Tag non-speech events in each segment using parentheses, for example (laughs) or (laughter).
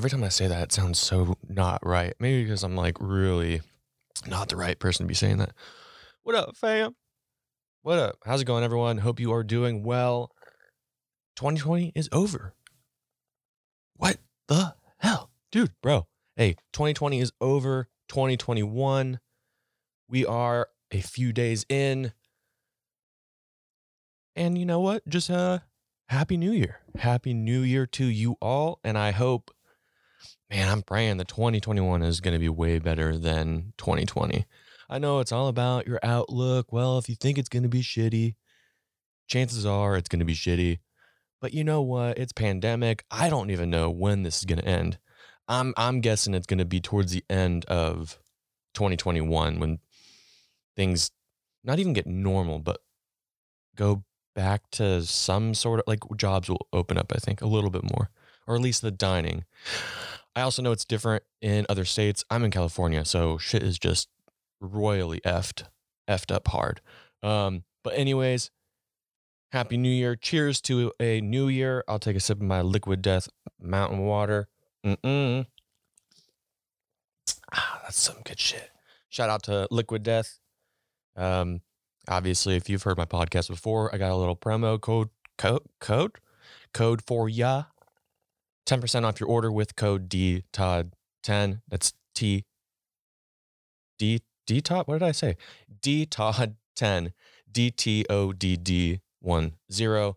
Every time I say that, it sounds so not right. Maybe because I'm like really not the right person to be saying that. What up, fam? What up? How's it going, everyone? Hope you are doing well. 2020 is over. What the hell? Dude, bro. Hey, 2020 is over. 2021. We are a few days in. And you know what? Just uh happy new year. Happy new year to you all and I hope man, I'm praying that 2021 is going to be way better than 2020. I know it's all about your outlook. Well, if you think it's going to be shitty, chances are it's going to be shitty. But you know what? It's pandemic. I don't even know when this is going to end. I'm I'm guessing it's going to be towards the end of 2021 when things not even get normal, but go back to some sort of like jobs will open up, I think, a little bit more, or at least the dining. I also know it's different in other states. I'm in California, so shit is just royally effed, effed up hard. Um, but anyways, happy new year. Cheers to a new year. I'll take a sip of my liquid death mountain water. Mm-mm. Ah, that's some good shit. Shout out to Liquid Death. Um, obviously, if you've heard my podcast before, I got a little promo code code code code for ya. 10% off your order with code D Todd 10. That's T D D Todd. What did I say? D Todd 10. D T O D D 1 0.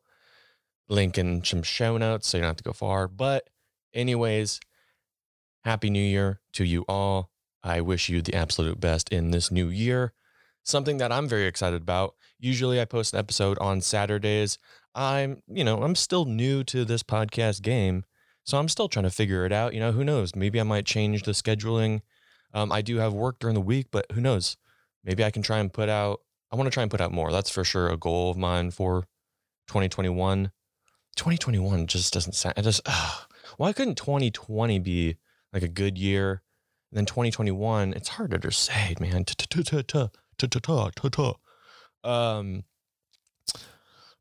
Link in some show notes so you don't have to go far. But, anyways, Happy New Year to you all. I wish you the absolute best in this new year. Something that I'm very excited about. Usually I post an episode on Saturdays. I'm, you know, I'm still new to this podcast game. So I'm still trying to figure it out. You know, who knows? Maybe I might change the scheduling. Um, I do have work during the week, but who knows? Maybe I can try and put out, I want to try and put out more. That's for sure a goal of mine for 2021. 2021 just doesn't sound, it just, ugh. why couldn't 2020 be like a good year? And then 2021, it's harder to say, man. Um,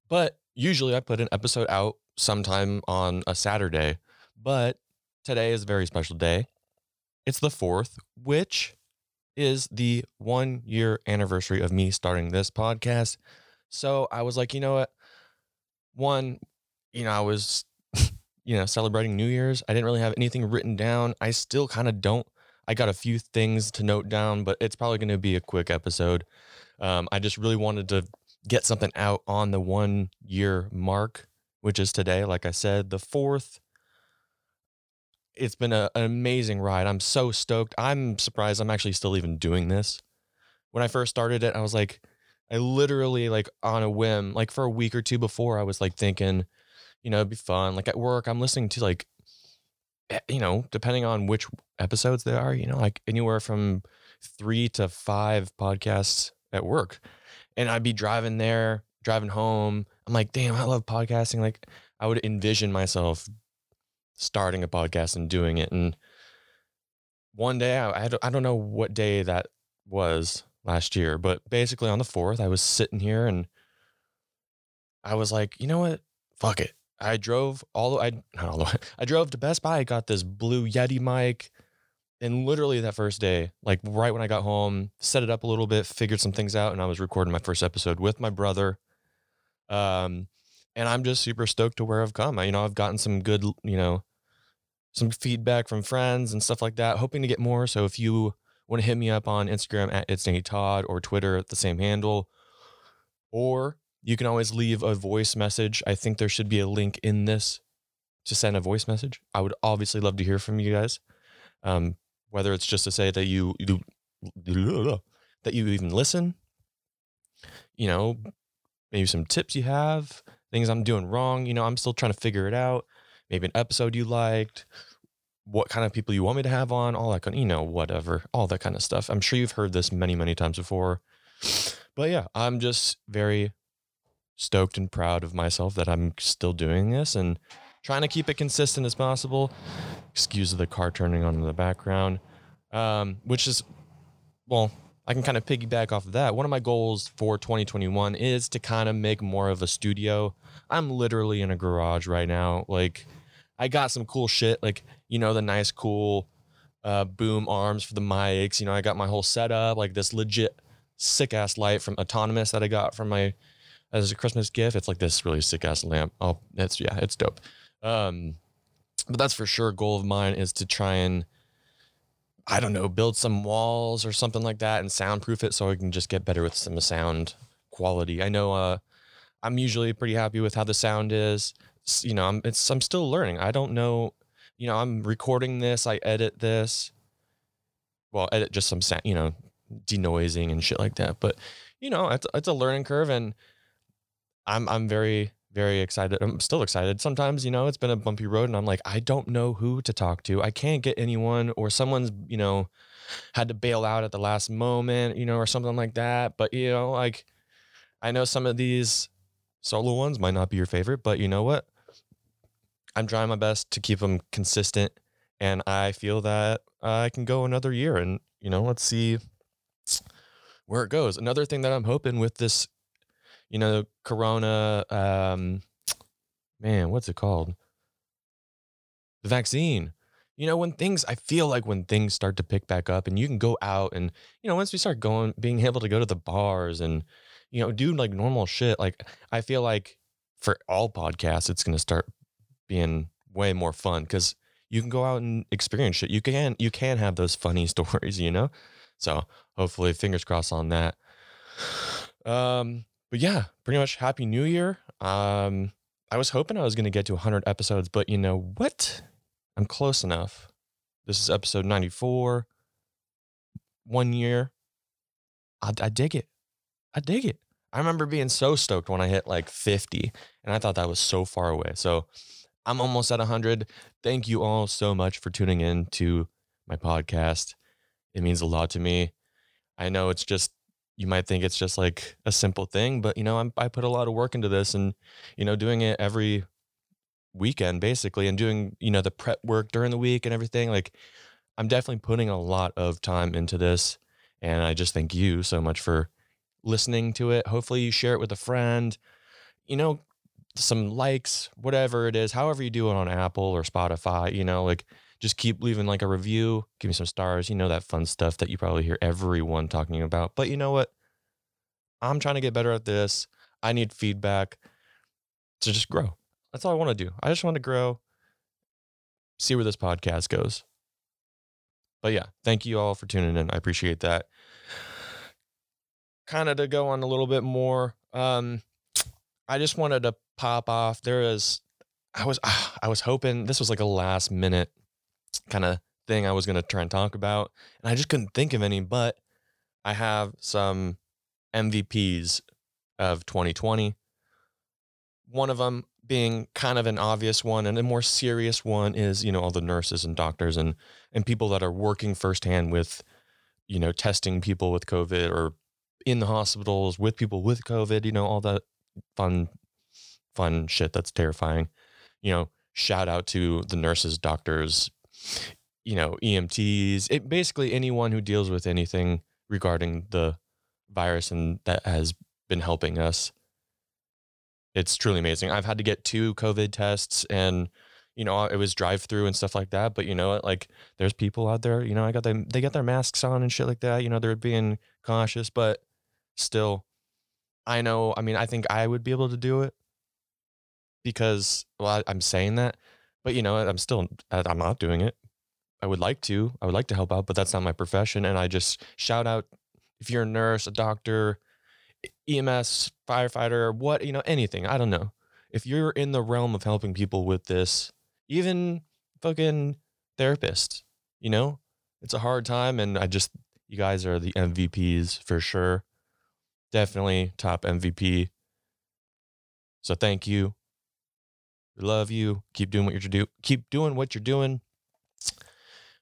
but usually I put an episode out sometime on a Saturday, but today is a very special day. It's the fourth, which is the one year anniversary of me starting this podcast. So I was like, you know what? One, you know, I was, (laughs) you know, celebrating New Year's. I didn't really have anything written down. I still kind of don't. I got a few things to note down, but it's probably going to be a quick episode. Um, I just really wanted to get something out on the one year mark, which is today. Like I said, the fourth. It's been a, an amazing ride. I'm so stoked. I'm surprised I'm actually still even doing this. When I first started it, I was like, I literally, like, on a whim, like for a week or two before, I was like thinking, you know, it'd be fun. Like at work, I'm listening to like, eh, you know, depending on which episodes they are, you know, like anywhere from three to five podcasts at work. And I'd be driving there, driving home. I'm like, damn, I love podcasting. Like I would envision myself starting a podcast and doing it. And one day, I, I, don't, I don't know what day that was last year, but basically on the fourth, I was sitting here and I was like, you know what? Fuck it. I drove all the I not all the way. (laughs) I drove to Best Buy, I got this blue Yeti mic, and literally that first day, like right when I got home, set it up a little bit, figured some things out, and I was recording my first episode with my brother. Um, and I'm just super stoked to where I've come. I, you know, I've gotten some good, you know, some feedback from friends and stuff like that. Hoping to get more. So if you want to hit me up on Instagram at it's Danny Todd or Twitter at the same handle, or you can always leave a voice message. I think there should be a link in this to send a voice message. I would obviously love to hear from you guys. Um, whether it's just to say that you, you that you even listen, you know, maybe some tips you have, things I'm doing wrong. You know, I'm still trying to figure it out. Maybe an episode you liked, what kind of people you want me to have on, all that kind of, you know, whatever, all that kind of stuff. I'm sure you've heard this many, many times before. But yeah, I'm just very stoked and proud of myself that I'm still doing this and trying to keep it consistent as possible. Excuse the car turning on in the background, um, which is, well, I can kind of piggyback off of that. One of my goals for 2021 is to kind of make more of a studio. I'm literally in a garage right now. Like, I got some cool shit, like, you know, the nice, cool uh, boom arms for the mics. You know, I got my whole setup, like this legit sick ass light from Autonomous that I got from my as a Christmas gift. It's like this really sick ass lamp. Oh, it's yeah, it's dope. Um, but that's for sure. Goal of mine is to try and I don't know, build some walls or something like that and soundproof it so I can just get better with some sound quality. I know uh, I'm usually pretty happy with how the sound is. You know, I'm it's I'm still learning. I don't know. You know, I'm recording this. I edit this. Well, edit just some sound. You know, denoising and shit like that. But you know, it's it's a learning curve, and I'm I'm very very excited. I'm still excited. Sometimes, you know, it's been a bumpy road and I'm like, I don't know who to talk to. I can't get anyone or someone's, you know, had to bail out at the last moment, you know, or something like that. But, you know, like I know some of these solo ones might not be your favorite, but you know what? I'm trying my best to keep them consistent and I feel that I can go another year and, you know, let's see where it goes. Another thing that I'm hoping with this you know, Corona, um, man, what's it called? The vaccine. You know, when things, I feel like when things start to pick back up and you can go out and, you know, once we start going, being able to go to the bars and, you know, do like normal shit, like I feel like for all podcasts, it's going to start being way more fun because you can go out and experience it. You can, you can have those funny (laughs) stories, you know? So hopefully, fingers crossed on that. Um, but yeah, pretty much happy new year. Um, I was hoping I was going to get to 100 episodes, but you know what? I'm close enough. This is episode 94. One year. I, I dig it. I dig it. I remember being so stoked when I hit like 50, and I thought that was so far away. So I'm almost at 100. Thank you all so much for tuning in to my podcast. It means a lot to me. I know it's just you might think it's just like a simple thing, but you know, I'm, I put a lot of work into this and, you know, doing it every weekend basically and doing, you know, the prep work during the week and everything. Like I'm definitely putting a lot of time into this. And I just thank you so much for listening to it. Hopefully you share it with a friend, you know, some likes, whatever it is, however you do it on Apple or Spotify, you know, like just keep leaving like a review, give me some stars, you know, that fun stuff that you probably hear everyone talking about. But you know what? I'm trying to get better at this. I need feedback to just grow. That's all I want to do. I just want to grow, see where this podcast goes. But yeah, thank you all for tuning in. I appreciate that. Kind of to go on a little bit more, um, I just wanted to pop off. There is, I was, ah, I was hoping this was like a last minute kind of thing I was going to try and talk about. And I just couldn't think of any, but I have some MVPs of 2020. One of them being kind of an obvious one and a more serious one is, you know, all the nurses and doctors and and people that are working firsthand with, you know, testing people with COVID or in the hospitals with people with COVID, you know, all that fun fun shit that's terrifying. You know, shout out to the nurses, doctors, you know, EMTs, it, basically anyone who deals with anything regarding the virus and that has been helping us. It's truly amazing. I've had to get two COVID tests and you know, it was drive through and stuff like that. But you know what? Like there's people out there, you know, I got them they got their masks on and shit like that. You know, they're being cautious, but still I know, I mean, I think I would be able to do it because well, I, I'm saying that, but you know, I'm still I'm not doing it. I would like to. I would like to help out, but that's not my profession. And I just shout out if you're a nurse, a doctor, EMS, firefighter, what, you know, anything. I don't know. If you're in the realm of helping people with this, even fucking therapist, you know, it's a hard time. And I just, you guys are the MVPs for sure. Definitely top MVP. So thank you. We love you. Keep doing what you're do. Keep doing what you're doing.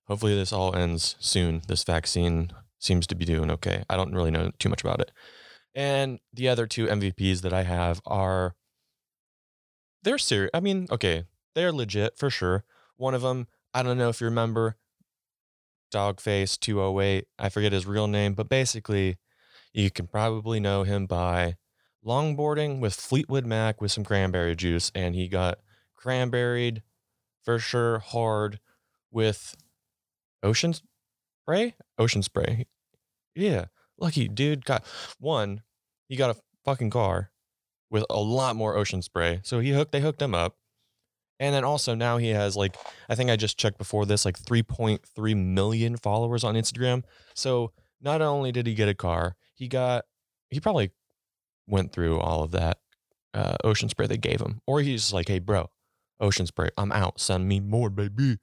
Hopefully, this all ends soon. This vaccine seems to be doing okay. I don't really know too much about it. And the other two MVPs that I have are they're serious. I mean, okay, they're legit for sure. One of them, I don't know if you remember, Dogface 208. I forget his real name, but basically, you can probably know him by longboarding with Fleetwood Mac with some cranberry juice, and he got cranberried for sure hard with ocean spray. Ocean spray. Yeah, lucky dude got one. He got a fucking car with a lot more ocean spray, so he hooked. They hooked him up. And then also now he has like I think I just checked before this like 3.3 million followers on Instagram. So not only did he get a car, he got he probably went through all of that uh, ocean spray they gave him, or he's like, "Hey, bro, ocean spray, I'm out. Send me more, baby."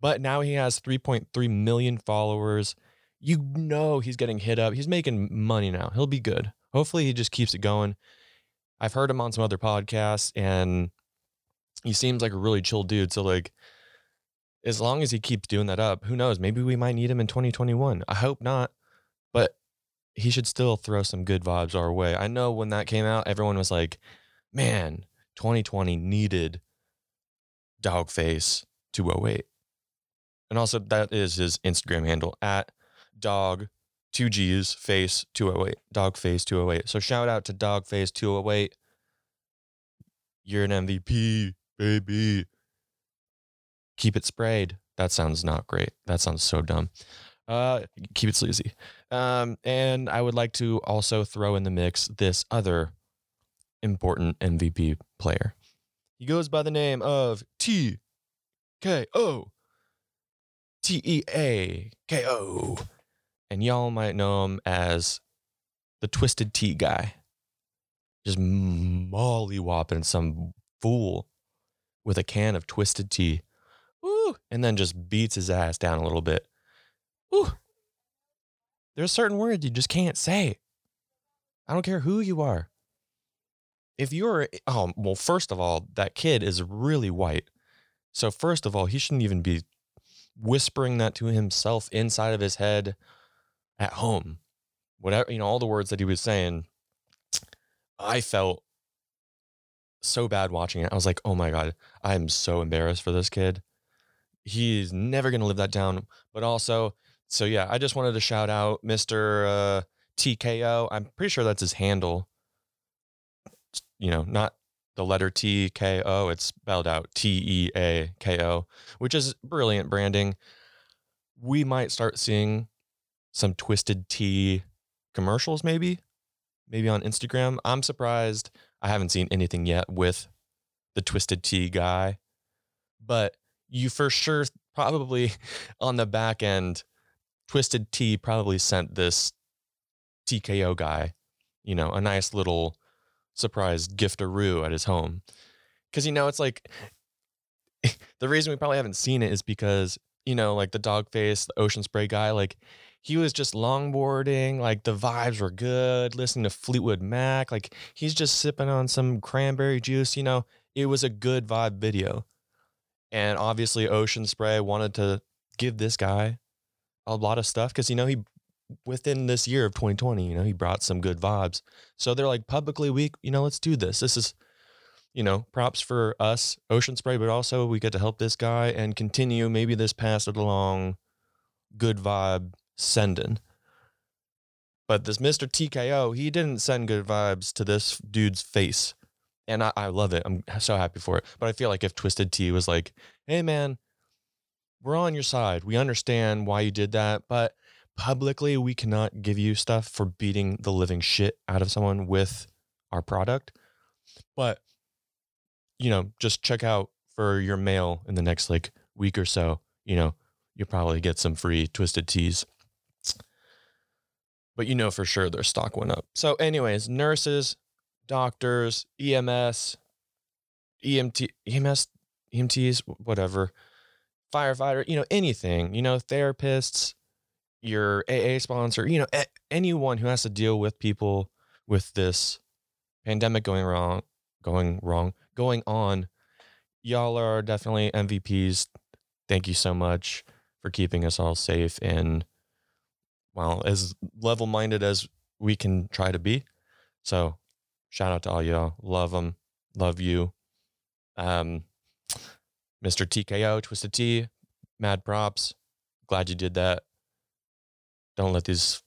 But now he has 3.3 million followers. You know he's getting hit up. He's making money now. He'll be good. Hopefully he just keeps it going. I've heard him on some other podcasts and he seems like a really chill dude. So like as long as he keeps doing that up, who knows? Maybe we might need him in 2021. I hope not. But he should still throw some good vibes our way. I know when that came out, everyone was like, man, 2020 needed Dogface 208. And also, that is his Instagram handle at dog, two G's, face 208, Dogface 208. So shout out to Dogface 208. You're an MVP, baby. Keep it sprayed. That sounds not great. That sounds so dumb. Uh, keep it sleazy. Um, and I would like to also throw in the mix this other important MVP player. He goes by the name of T K O T E A K O. And y'all might know him as the Twisted Tea guy. Just mollywopping some fool with a can of twisted tea. And then just beats his ass down a little bit. Ooh. There's certain words you just can't say. I don't care who you are. If you're, oh, well, first of all, that kid is really white. So, first of all, he shouldn't even be whispering that to himself inside of his head at home. Whatever, you know, all the words that he was saying, I felt so bad watching it. I was like, oh my God, I am so embarrassed for this kid. He's never going to live that down. But also, so yeah, I just wanted to shout out Mr. Uh, TKO. I'm pretty sure that's his handle. You know, not the letter T K O. It's spelled out T E A K O, which is brilliant branding. We might start seeing some twisted tea commercials, maybe, maybe on Instagram. I'm surprised I haven't seen anything yet with the twisted tea guy, but you for sure probably (laughs) on the back end Twisted Tea probably sent this TKO guy, you know, a nice little surprise gift giftaroo at his home. Cause you know, it's like (laughs) the reason we probably haven't seen it is because, you know, like the dog face, the ocean spray guy, like he was just longboarding, like the vibes were good, listening to Fleetwood Mac, like he's just sipping on some cranberry juice, you know, it was a good vibe video. And obviously Ocean Spray wanted to give this guy a lot of stuff because you know he within this year of 2020 you know he brought some good vibes. So they're like publicly we you know let's do this. This is you know props for us ocean spray but also we get to help this guy and continue maybe this pass along good vibe sending. But this mr tko he didn't send good vibes to this dude's face. And I, I love it. I'm so happy for it. But i feel like if twisted tea was like hey man we're on your side. We understand why you did that, but publicly we cannot give you stuff for beating the living shit out of someone with our product. But you know, just check out for your mail in the next like week or so, you know, you'll probably get some free twisted teas. But you know for sure their stock went up. So anyways, nurses, doctors, EMS, EMT, EMS, EMTs, whatever firefighter, you know, anything, you know, therapists, your AA sponsor, you know, a- anyone who has to deal with people with this pandemic going wrong, going wrong, going on. Y'all are definitely MVPs. Thank you so much for keeping us all safe and well, as level minded as we can try to be. So, shout out to all y'all. Love them. Love you. Um, Mr. TKO, Twisted Tea, mad props. Glad you did that. Don't let these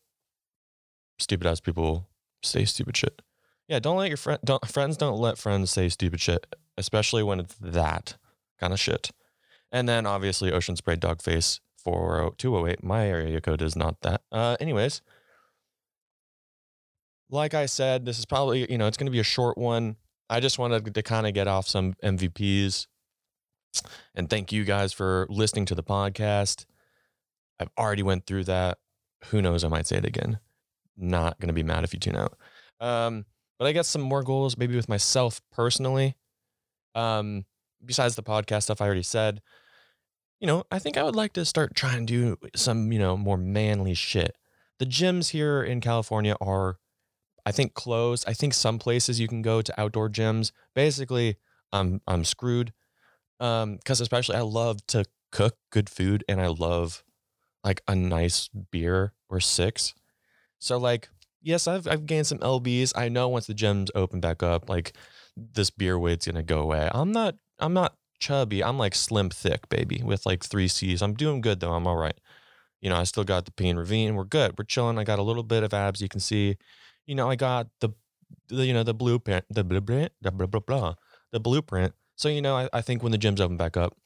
stupid ass people say stupid shit. Yeah, don't let your friend don't friends don't let friends say stupid shit, especially when it's that kind of shit. And then obviously Ocean Spray Dog Face 40208. My area code is not that. Uh anyways. Like I said, this is probably, you know, it's gonna be a short one. I just wanted to kind of get off some MVPs. And thank you guys for listening to the podcast. I've already went through that. Who knows? I might say it again. Not gonna be mad if you tune out. Um, but I got some more goals, maybe with myself personally. Um, besides the podcast stuff I already said, you know, I think I would like to start trying to do some, you know, more manly shit. The gyms here in California are, I think, closed. I think some places you can go to outdoor gyms. Basically, I'm I'm screwed. Um, because especially I love to cook good food and I love like a nice beer or six. So like, yes, I've I've gained some lbs. I know once the gyms open back up, like this beer weight's gonna go away. I'm not I'm not chubby. I'm like slim thick, baby, with like three C's. I'm doing good though. I'm all right. You know, I still got the pain ravine. We're good. We're chilling. I got a little bit of abs. You can see. You know, I got the, the you know the blueprint, the blueprint, the blah blah blah, the blueprint. So you know, I, I think when the gyms open back up,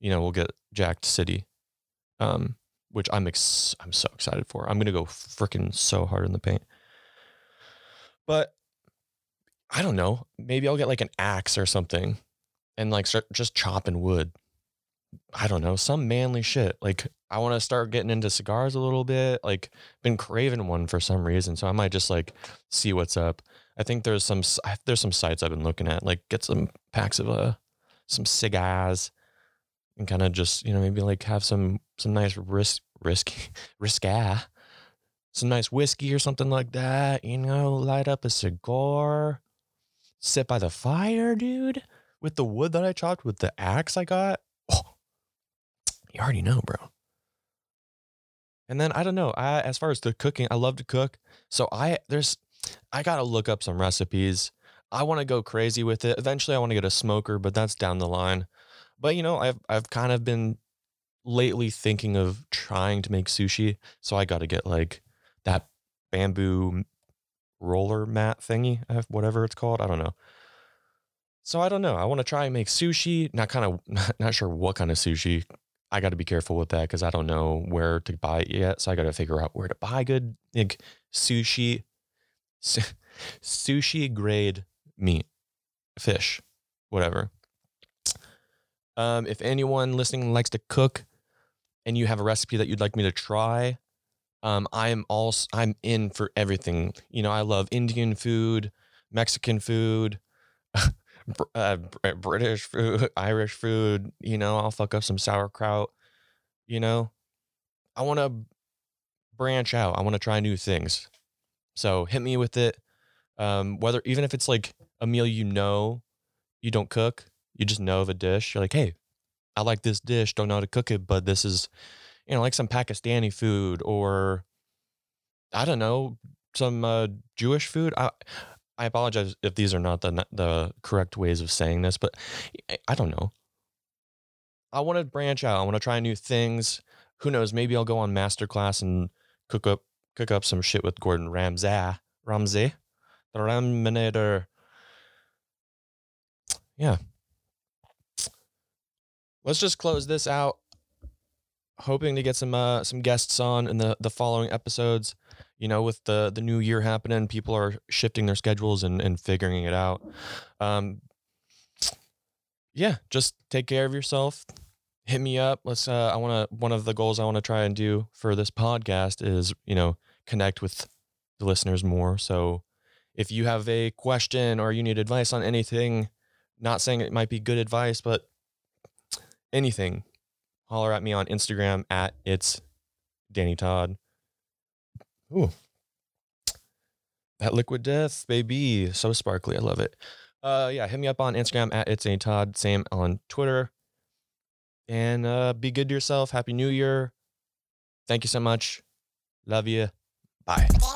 you know, we'll get jacked city. Um, which I'm ex- I'm so excited for. I'm gonna go freaking so hard in the paint. But I don't know. Maybe I'll get like an axe or something, and like start just chopping wood. I don't know, some manly shit. Like I want to start getting into cigars a little bit. Like been craving one for some reason, so I might just like see what's up. I think there's some there's some sites I've been looking at. Like get some packs of uh some cigars and kind of just you know maybe like have some some nice risk (laughs) risk risk ah some nice whiskey or something like that you know light up a cigar sit by the fire dude with the wood that i chopped with the axe i got oh, you already know bro and then i don't know i as far as the cooking i love to cook so i there's i gotta look up some recipes i want to go crazy with it eventually i want to get a smoker but that's down the line but you know, I've I've kind of been lately thinking of trying to make sushi, so I got to get like that bamboo roller mat thingy, uh, whatever it's called. I don't know. So I don't know. I want to try and make sushi. Not kind (laughs) of not sure what kind of sushi. I got to be careful with that because I don't know where to buy it yet. So I got to figure out where to buy good like sushi, (laughs) sushi grade meat, fish, whatever. Um, if anyone listening likes to cook and you have a recipe that you'd like me to try, um, I am all I'm in for everything. You know, I love Indian food, Mexican food, (laughs) uh, British food, (laughs) Irish food. You know, I'll fuck up some sauerkraut. You know, I want to branch out. I want to try new things. So hit me with it. Um, whether even if it's like a meal you know you don't cook, you just know of a dish. You're like, hey, I like this dish, don't know how to cook it, but this is, you know, like some Pakistani food or I don't know, some uh, Jewish food. I I apologize if these are not the the correct ways of saying this, but I don't know. I want to branch out. I want to try new things. Who knows? Maybe I'll go on masterclass and cook up cook up some shit with Gordon Ramsay. Ramsay, the Raminator. Yeah, let's just close this out. Hoping to get some uh, some guests on in the the following episodes. You know, with the the new year happening, people are shifting their schedules and and figuring it out. Um, yeah, just take care of yourself. Hit me up. Let's. Uh, I want to. One of the goals I want to try and do for this podcast is, you know, connect with the listeners more. So, if you have a question or you need advice on anything, not saying it might be good advice, but anything, holler at me on Instagram at it's Danny Todd. Ooh. That liquid death, baby. So sparkly. I love it. Uh yeah, hit me up on Instagram at it's Danny Todd. Same on Twitter. And uh be good to yourself. Happy New Year. Thank you so much. Love you. Bye.